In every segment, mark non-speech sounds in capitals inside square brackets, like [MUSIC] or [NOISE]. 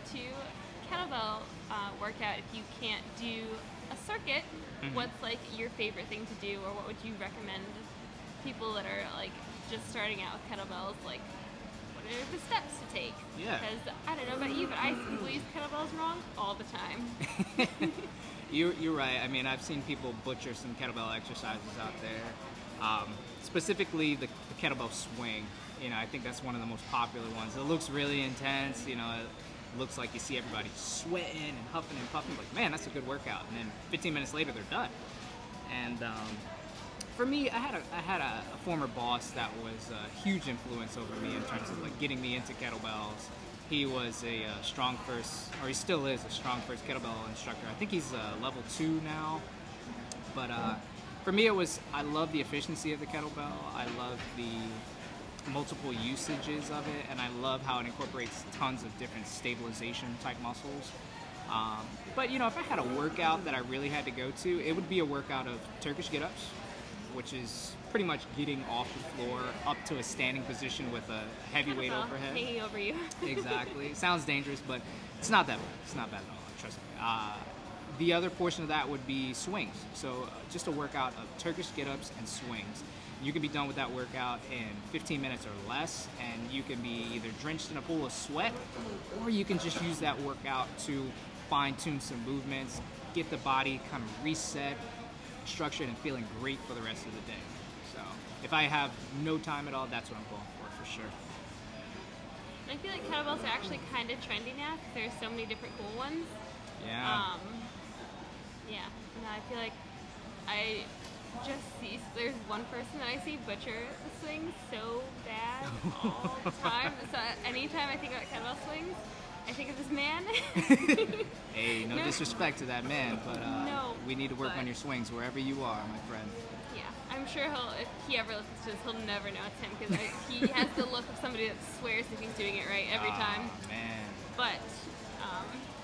go-to kettlebell uh, workout if you can't do a circuit? Mhm. What's like your favorite thing to do, or what would you recommend people that are like just starting out with kettlebells? Like, what are the steps to take? Yeah. Because I don't know about you, but I people use kettlebells wrong all the time. [LAUGHS] You're, you're right. I mean, I've seen people butcher some kettlebell exercises out there. Um, specifically, the, the kettlebell swing. You know, I think that's one of the most popular ones. It looks really intense. You know, looks like you see everybody sweating and huffing and puffing. Like, man, that's a good workout. And then 15 minutes later, they're done. And um, for me, I had a I had a, a former boss that was a huge influence over me in terms of like getting me into kettlebells. He was a uh, strong first, or he still is a StrongFirst kettlebell instructor. I think he's uh, level two now. But uh, for me, it was I love the efficiency of the kettlebell. I love the multiple usages of it, and I love how it incorporates tons of different stabilization type muscles. Um, but you know, if I had a workout that I really had to go to, it would be a workout of Turkish get-ups, which is pretty much getting off the floor up to a standing position with a heavy weight overhead. hanging over you. [LAUGHS] exactly. It sounds dangerous, but it's not that bad. It's not bad at all. Trust me. Uh, the other portion of that would be swings. So uh, just a workout of Turkish get-ups and swings. You can be done with that workout in 15 minutes or less, and you can be either drenched in a pool of sweat, or you can just use that workout to fine-tune some movements, get the body kind of reset, structured, and feeling great for the rest of the day. So if I have no time at all, that's what I'm going for, for sure. I feel like kettlebells are actually kind of trendy now because there's so many different cool ones. Yeah. Um, yeah, and I feel like I just see there's one person that I see butcher the swings so bad all the [LAUGHS] time. So anytime I think about kettlebell swings, I think of this man. [LAUGHS] Hey, no, No. disrespect to that man, but uh, No, we need to work on your swings wherever you are, my friend. yeah, I'm sure he'll if he ever listens to this, he'll never know it's him because he has the look of somebody that swears that he's doing it right every Aw, time. man. But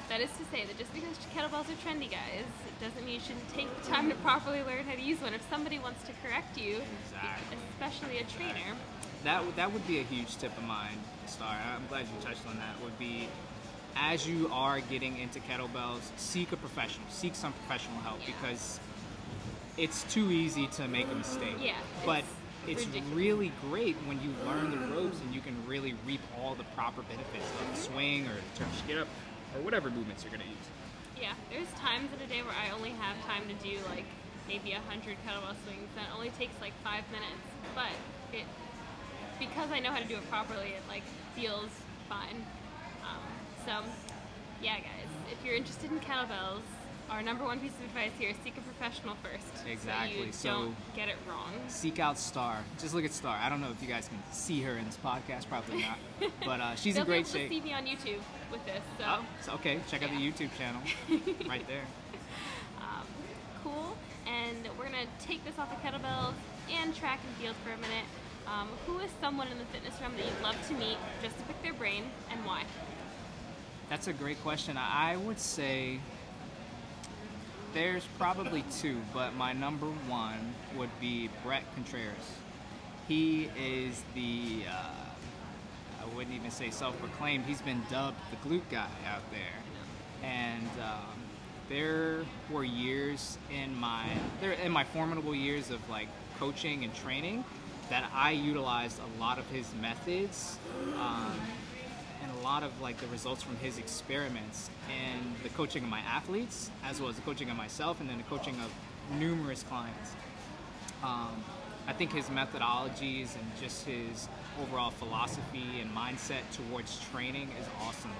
that is to say that just because kettlebells are trendy, guys, it doesn't mean you shouldn't take the time to properly learn how to use one. If somebody wants to correct you, Exactly. especially a trainer, That would- that would be a huge tip of mine, Star. I'm glad you touched on that. Would be as you are getting into kettlebells, seek a professional, seek some professional help Yeah. because it's too easy to make a mistake. Yeah, but it's really great when you learn the ropes and you can really reap all the proper benefits of the mm-hmm. swing or the Turkish get up or whatever movements you're gonna use. yeah, there's times in a day where I only have time to do like maybe a hundred kettlebell swings. That only takes like five minutes, but it because I know how to do it properly, it like feels fine. Um, so, yeah, guys, if you're interested in kettlebells, our number one piece of advice here is seek a professional first. Exactly, So don't get it wrong. Seek out Star. Just look at Star. I don't know if you guys can see her in this podcast, probably not, but uh, she's in [LAUGHS] great shape. to see me on YouTube with this. So. Oh, so okay, check out the YouTube channel [LAUGHS] right there. um, cool. And we're gonna take this off of kettlebells and track and field for a minute. Um, who is someone in the fitness realm that you'd love to meet, just to pick their brain, and why? That's a great question. I would say there's probably two, but my number one would be Bret Contreras. He is the, uh, I wouldn't even say self proclaimed, he's been dubbed the glute guy out there. And um, there were years in my, there in my formidable years of like coaching and training that I utilized a lot of his methods. Um, and a lot of like the results from his experiments and the coaching of my athletes as well as the coaching of myself and then the coaching of numerous clients. Um, i think his methodologies and just his overall philosophy and mindset towards training is awesome.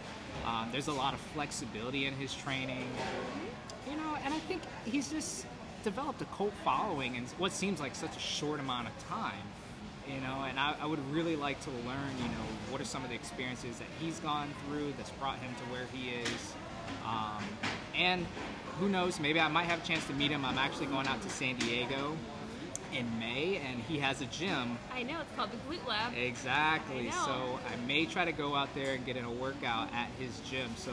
Um, there's a lot of flexibility in his training. You know and i think he's just developed a cult following in what seems like such a short amount of time you know and I, I would really like to learn you know what are some of the experiences that he's gone through that's brought him to where he is um, and who knows maybe i might have a chance to meet him i'm actually going out to san diego in may and he has a gym I know it's called the Glute Lab. exactly I so i may try to go out there and get in a workout at his gym so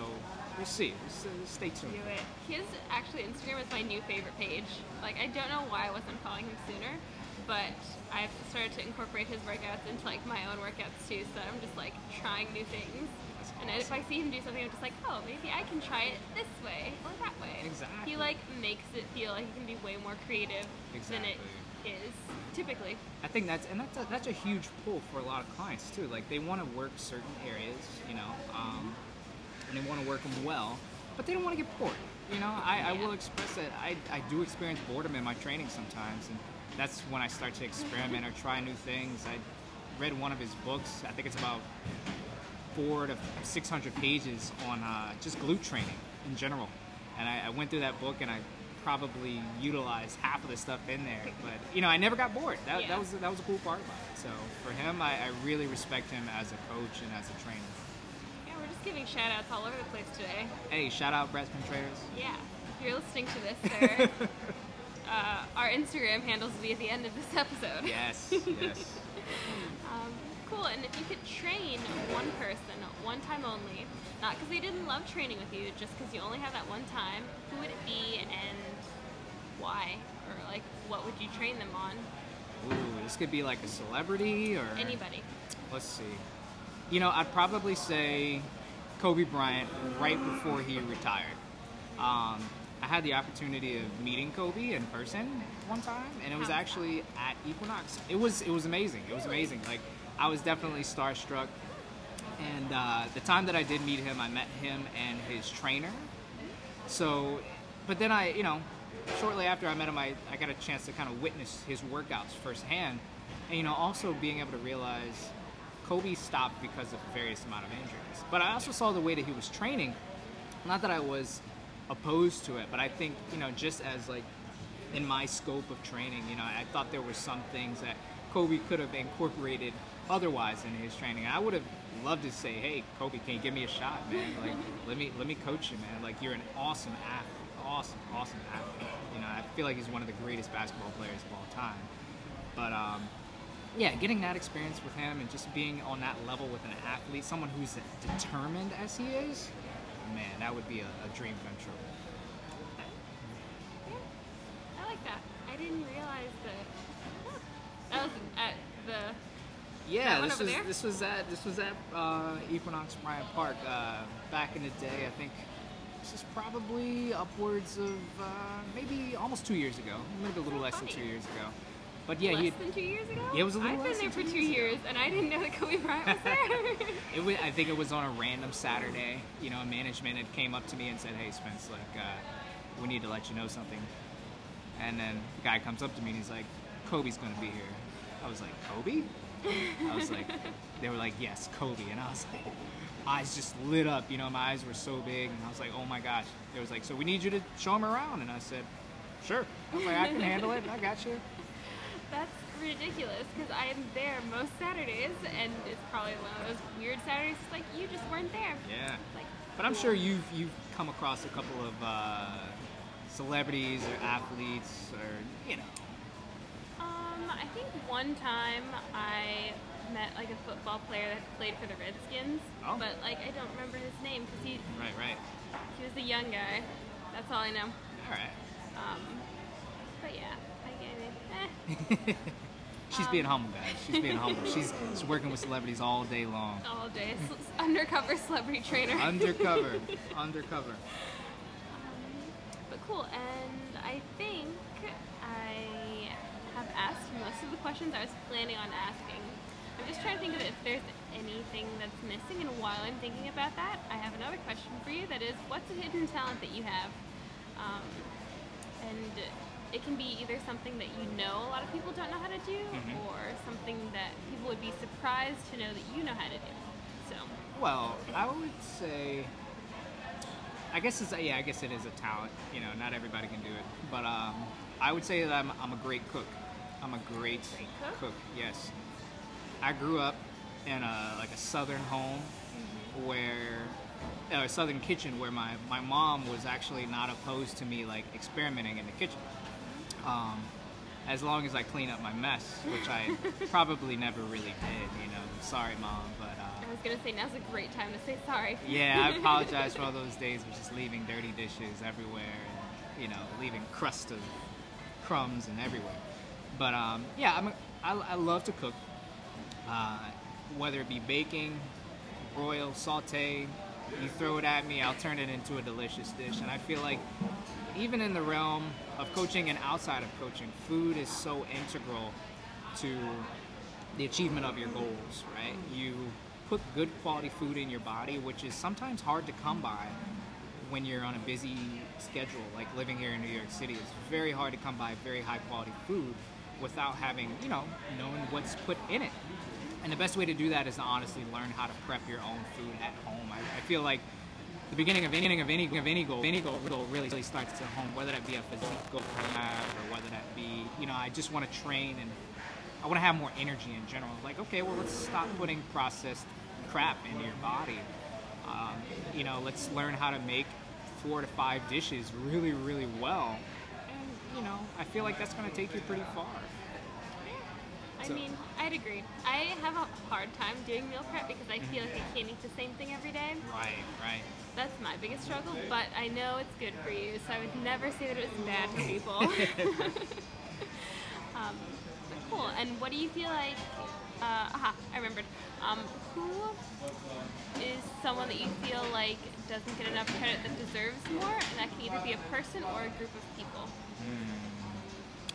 we'll see uh, stay tuned Do it. His actually Instagram is my new favorite page. Like I don't know why I wasn't following him sooner, but I've started to incorporate his workouts into like my own workouts too. So I'm just like trying new things. That's And if I see him do something, I'm just like, oh, maybe I can try it this way or that way. Exactly. He like makes it feel like he can be way more creative than it is typically. I think that's and that's a, that's a huge pull for a lot of clients too. Like they want to work certain areas, you know, um, and they want to work them well, but they don't want to get bored. You know, I, I will express that I, I do experience boredom in my training sometimes, and that's when I start to experiment or try new things. I read one of his books. I think it's about four to six hundred pages on uh, just glute training in general, and I, I went through that book and I probably utilized half of the stuff in there. But you know, I never got bored. That, Yeah. that was that was a cool part about it. So for him, I, I really respect him as a coach and as a trainer. Yeah, we're just giving shout outs all over the place today. Hey, shout out Bret Contreras. Yeah, if you're listening to this, [LAUGHS] sir, uh, our Instagram handles will be at the end of this episode. Yes, [LAUGHS] yes. Um, cool. And if you could train one person one time only, not because they didn't love training with you, just because you only have that one time, who would it be and why? Or like, what would you train them on? Ooh, this could be like a celebrity or Anybody. Let's see. You know, I'd probably say Kobe Bryant right before he retired. Um, I had the opportunity of meeting Kobe in person one time, and it was actually at Equinox. It was it was amazing. It was amazing. Like I was definitely starstruck. And uh, the time that I did meet him, I met him and his trainer. So, but then I, you know, shortly after I met him, I, I got a chance to kind of witness his workouts firsthand. And, you know, also being able to realize Kobe stopped because of various amount of injuries. But I also saw the way that he was training. Not that I was opposed to it, but I think, you know, just as like in my scope of training, you know, I thought there were some things that Kobe could have incorporated otherwise in his training. I would have loved to say, "Hey, Kobe, can you give me a shot, man? Like, let me let me coach you, man. Like, you're an awesome athlete, awesome, awesome athlete. You know, I feel like he's one of the greatest basketball players of all time. But um, yeah, getting that experience with him and just being on that level with an athlete, someone who's determined as he is, man, that would be a, a dream come true. Yeah, I like that. I didn't realize that. That was at the. Yeah, this was there? this was at this was at uh, Equinox Bryant Park uh, back in the day. I think this is probably upwards of uh, maybe almost two years ago, maybe a little So less than two years ago. But yeah, less he than two years ago? Yeah, it was a little I've been there for two years and I didn't know that Kobe Bryant was there. [LAUGHS] it was, I think it was on a random Saturday. You know, management had came up to me and said, "Hey, Spence, like uh, we need to let you know something." And then the guy comes up to me and he's like, "Kobe's gonna be here." I was like, "Kobe?" I was like, [LAUGHS] they were like, "Yes, Kobe," and I was like, eyes just lit up. You know, my eyes were so big, and I was like, "Oh my gosh!" They was like, "So we need you to show him around," and I said, "Sure." I was like, "I can handle it. I got you." That's ridiculous because I am there most Saturdays, and it's probably one of those weird Saturdays. It's like you just weren't there. Yeah. Like, But I'm sure you've you've come across a couple of uh, celebrities or athletes or you know. Um, I think one time I met like a football player that played for the Redskins, Oh. but like I don't remember his name because he Right, right. he was a young guy. That's all I know. All right. Um, but yeah, I get it. Eh, She's being humble, guys. She's being humble. [LAUGHS] She's, she's working with celebrities all day long. all day, undercover celebrity trainer. Undercover. [LAUGHS] Undercover. But cool, and I think I have asked most of the questions I was planning on asking. I'm just trying to think of if there's anything that's missing, and while I'm thinking about that, I have another question for you. That is, what's a hidden talent that you have? Um, and it can be either something that you know a lot of people don't know how to do, Mhm. or something that people would be surprised to know that you know how to do. So, Well, I would say. I guess it's yeah. I guess it is a talent. You know, not everybody can do it. But um, I would say that I'm, I'm a great cook. I'm a great, Great cook? cook. Yes. I grew up in a like a southern home where uh, a southern kitchen where my, my mom was actually not opposed to me like experimenting in the kitchen. Um, as long as I clean up my mess, which I [LAUGHS] probably never really did. You know, sorry, mom, but. Uh, I was gonna say now's a great time to say sorry. yeah, I apologize for all [LAUGHS] those days of just leaving dirty dishes everywhere and, you know, leaving crust of crumbs and everywhere. But um, yeah, I'm a, I, I love to cook. Uh, whether it be baking, broil, saute, you throw it at me, I'll turn it into a delicious dish. And I feel like even in the realm of coaching and outside of coaching, food is so integral to the achievement of your goals, right? You put good quality food in your body, which is sometimes hard to come by when you're on a busy schedule, like living here in New York City. It's very hard to come by very high quality food without having, you know, knowing what's put in it. And the best way to do that is to honestly learn how to prep your own food at home. I, I feel like the beginning of any of any of any goal, any goal really, really starts at home. Whether that be a physique goal or whether that be, you know, I just want to train and I want to have more energy in general. Like, okay, well, let's stop putting processed crap into your body. Um, you know, let's learn how to make four to five dishes really, really well. And, you know, I feel like that's going to take you pretty far. I so. mean, I'd agree. I have a hard time doing meal prep because I feel like I can't eat the same thing every day. Right, right. That's my biggest struggle, but I know it's good for you, so I would never say that it's bad for people. [LAUGHS] [LAUGHS] um, cool. And what do you feel like? Uh, aha, I remembered. Um, who is someone that you feel like doesn't get enough credit that deserves more, and that can either be a person or a group of people? Mm.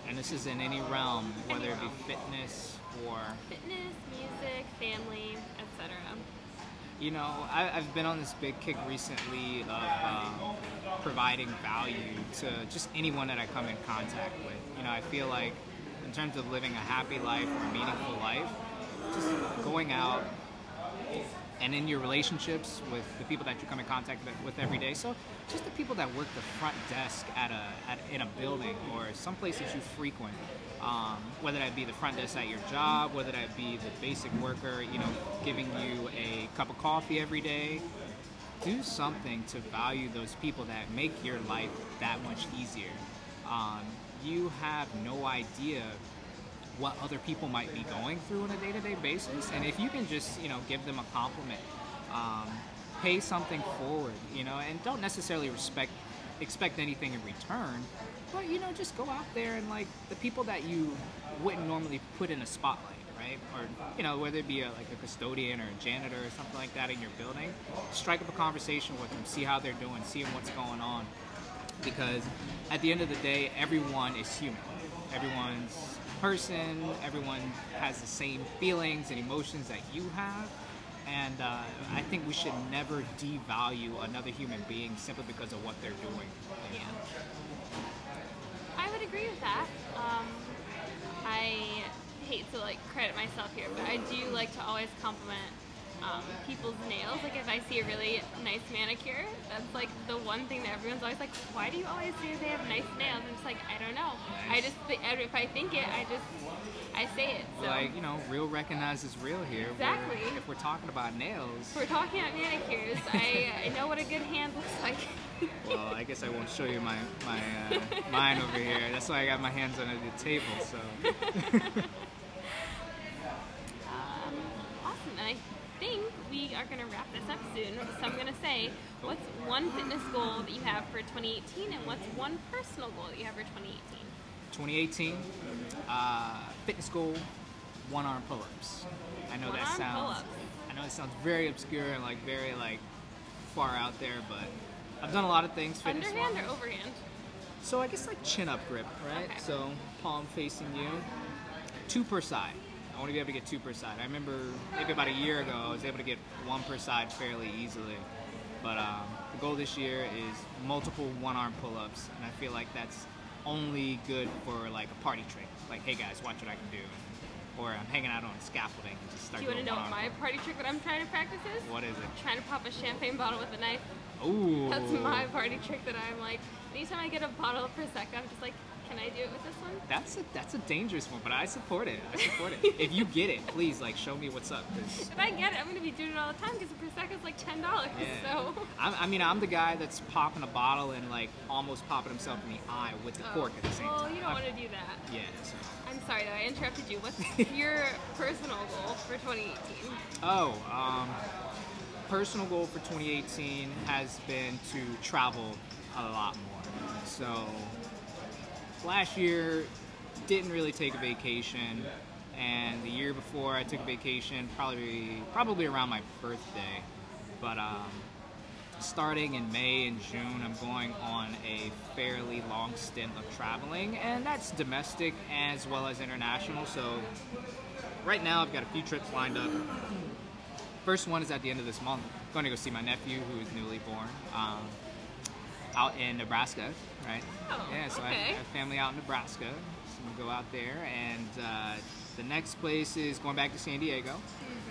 And this is in any realm, whether it be fitness or fitness, music, family, etc. You know, I, have been on this big kick recently of um, providing value to just anyone that I come in contact with. You know, I feel like in terms of living a happy life or a meaningful life, just going out and in your relationships with the people that you come in contact with every day. So just the people that work the front desk at a at, in a building or some place that you frequent, um, whether that be the front desk at your job, whether that be the basic worker, you know, giving you a cup of coffee every day. Do something to value those people that make your life that much easier. Um, you have no idea what other people might be going through on a day-to-day basis and if you can just you know give them a compliment um, pay something forward you know and don't necessarily respect expect anything in return but you know just go out there and like the people that you wouldn't normally put in a spotlight right? Or you know whether it be a, like a custodian or a janitor or something like that in your building strike up a conversation with them see how they're doing see what's going on because at the end of the day everyone is human. Everyone's person. Everyone has the same feelings and emotions that you have. And uh, I think we should never devalue another human being simply because of what they're doing. Yeah. I would agree with that. Um, I hate to like credit myself here, but I do like to always compliment um, people's nails. Like if I see a really nice manicure, that's like the one thing that everyone's always like, why do you always say they have nice nails? I'm just like, I don't know. Nice. I just if I think it, I just I say it. So. Like you know, real recognizes real here. Exactly. We're, if we're talking about nails. If we're talking about manicures. I I know what a good hand looks like. [LAUGHS] well, I guess I won't show you my my uh, mine over here. That's why I got my hands under the table. So. [LAUGHS] going to wrap this up soon. So I'm going to say, what's one fitness goal that you have for 2018 and what's one personal goal that you have for 2018? 2018, uh, fitness goal, one arm pull ups. I know one that sounds. I know it sounds very obscure and like very like far out there, but I've done a lot of things. Underhand or overhand? So I guess like chin up grip, right? Okay. So palm facing you, two per side. I want to be able to get two per side. I remember maybe about a year ago, I was able to get one per side fairly easily. But um, the goal this year is multiple one-arm pull-ups, and I feel like that's only good for like a party trick. Like, hey guys, watch what I can do. Or I'm hanging out on scaffolding and just start. Do you want to know what my party trick that I'm trying to practice is? What is it? Trying to pop a champagne bottle with a knife. Ooh. That's my party trick that I'm like. Anytime I get a bottle of prosecco, I'm just like, can I do it with? That's a that's a dangerous one, but I support it. I support it. [LAUGHS] if you get it, please like show me what's up. If I get it, I'm gonna be doing it all the time because the prosecco's like ten dollars. Yeah. So. I'm, i mean, I'm the guy that's popping a bottle and like almost popping himself in the eye with the oh. cork at the same well, time. Well, you don't want to do that. Yeah. So. I'm sorry that I interrupted you. What's [LAUGHS] your personal goal for 2018? Oh, um, personal goal for 2018 has been to travel a lot more. So last year didn't really take a vacation, and the year before I took a vacation, probably probably around my birthday. But um, starting in May and June, I'm going on a fairly long stint of traveling, and that's domestic as well as international. So right now, I've got a few trips lined up. First one is at the end of this month. I'm going to go see my nephew, who is newly born, um, out in Nebraska. Right? Oh, yeah. So I, I have family out in Nebraska. So I'm gonna go out there, and uh, the next place is going back to San Diego.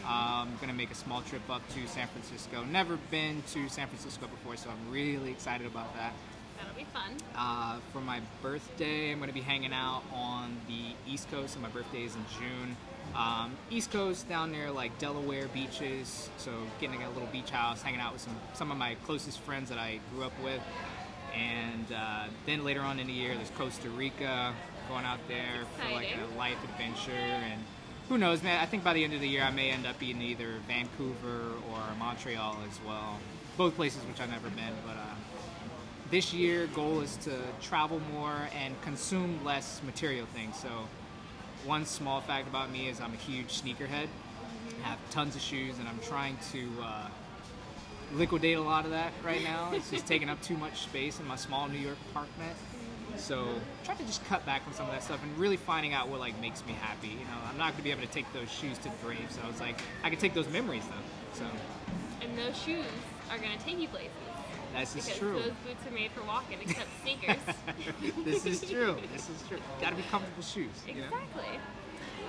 Um, I'm gonna make a small trip up to San Francisco. Never been to San Francisco before, so I'm really excited about that. That'll be fun. Uh, for my birthday, I'm going to be hanging out on the East Coast, and my birthday is in June. Um, East Coast down near like Delaware beaches, so getting a little beach house, hanging out with some some of my closest friends that I grew up with, and uh, then later on in the year, there's Costa Rica, going out there for like a life adventure, and who knows, man? I think by the end of the year, I may end up in either Vancouver or Montreal as well. Both places which I've never been, but. Uh, this year goal is to travel more and consume less material things so one small fact about me is i'm a huge sneakerhead. I have tons of shoes and i'm trying to uh, liquidate a lot of that right now. [LAUGHS] It's just taking up too much space in my small new york apartment. So trying to just cut back on some of that stuff and really finding out what like makes me happy you know? I'm not going to be able to take those shoes to the grave so i was like i can take those memories though so. And those shoes are gonna take you places. Just because true those boots are made for walking, except sneakers. [LAUGHS] this is true. [LAUGHS] This is true. Got to be comfortable shoes. You know?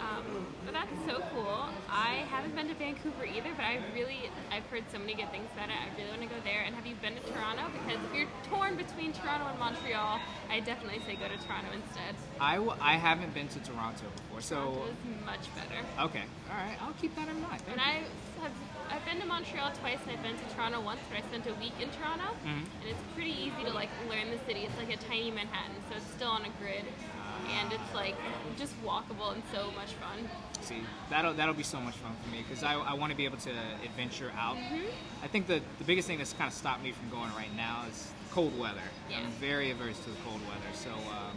Um, but that's so cool. I haven't been to Vancouver either, but I really, I've heard so many good things about it. I really want to go there. And have you been to Toronto? Because if you're torn between Toronto and Montreal, I definitely say go to Toronto instead. I, w- I haven't been to Toronto before, so Toronto is much better. okay, all right, I'll keep that in mind. Thank And you. I have, I've been to Montreal twice, and I've been to Toronto once, but I spent a week in Toronto, Mhm. and it's pretty easy to like learn the city. It's like a tiny Manhattan, so it's still on a grid, and it's like just walkable and so much fun. See, that'll that'll be so much fun for me because I, I want to be able to adventure out. Mm-hmm. I think the the biggest thing that's kind of stopped me from going right now is cold weather. Yeah. I'm very averse to the cold weather, so. Um,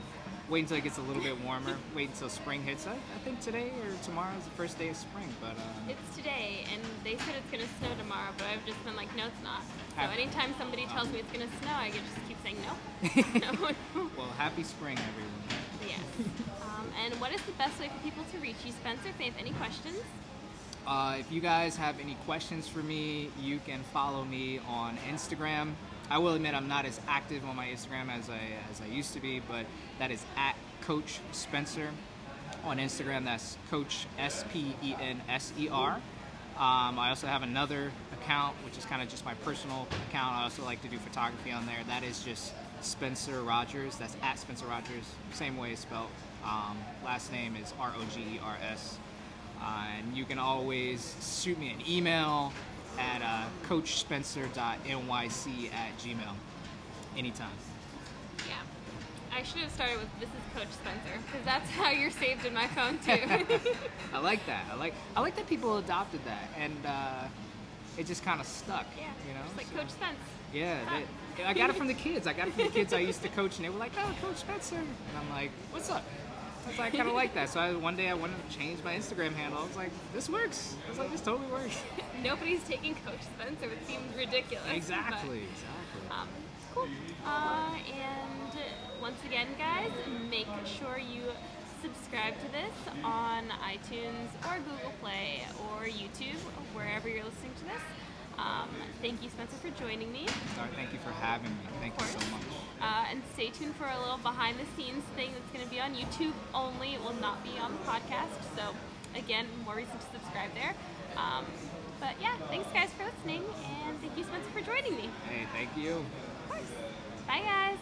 Wait until it gets a little bit warmer. [LAUGHS] Wait until spring hits. I, I think today or tomorrow is the first day of spring, but um, It's today, and they said it's gonna snow tomorrow, but I've just been like, no, it's not. So Have- anytime somebody tells me it's gonna snow, I just keep saying no. no. [LAUGHS] [LAUGHS] well, happy spring, everyone. Um, and what is the best way for people to reach you, Spencer? If they have any questions, Uh, if you guys have any questions for me, you can follow me on Instagram. I will admit I'm not as active on my Instagram as I as I used to be, but that is at Coach Spencer on Instagram. That's Coach S P E N S E R. Um, I also have another account, which is kind of just my personal account. I also like to do photography on there. That is just Spencer Rogers. That's at Spencer Rogers. Same way it's spelled. Um, last name is R O G E R S. Uh, and you can always shoot me an email at uh, coachspencer.nyc at gmail anytime. yeah. I should have started with this is Coach Spencer because that's [LAUGHS] how you're saved in my phone too. [LAUGHS] I [LAUGHS] like that. I like I like that people adopted that, and uh, it just kind of stuck. yeah. you know. Just like So- Coach Spence. Yeah, they, I got it from the kids. I got it from the kids I used to coach, and they were like, "Oh, Coach Spencer," and I'm like, "What's up?" I was like, kind of like that. So I, one day I wanted to change my Instagram handle. I was like, "This works." I was like, "This totally works." [LAUGHS] Nobody's taking Coach Spencer. It seems ridiculous. but- Exactly. Exactly. Um, cool. Uh, and once again, guys, make sure you subscribe to this on iTunes or Google Play or YouTube, wherever you're listening to this. Um, thank you, Spencer, for joining me. Sorry, thank you for having me. Thank you so much. Uh, and stay tuned for a little behind the scenes thing that's going to be on YouTube only. It will not be on the podcast. So, again, more reason to subscribe there. Um, but yeah, thanks, guys, for listening. And thank you, Spencer, for joining me. Hey, thank you. Of course. Bye, guys.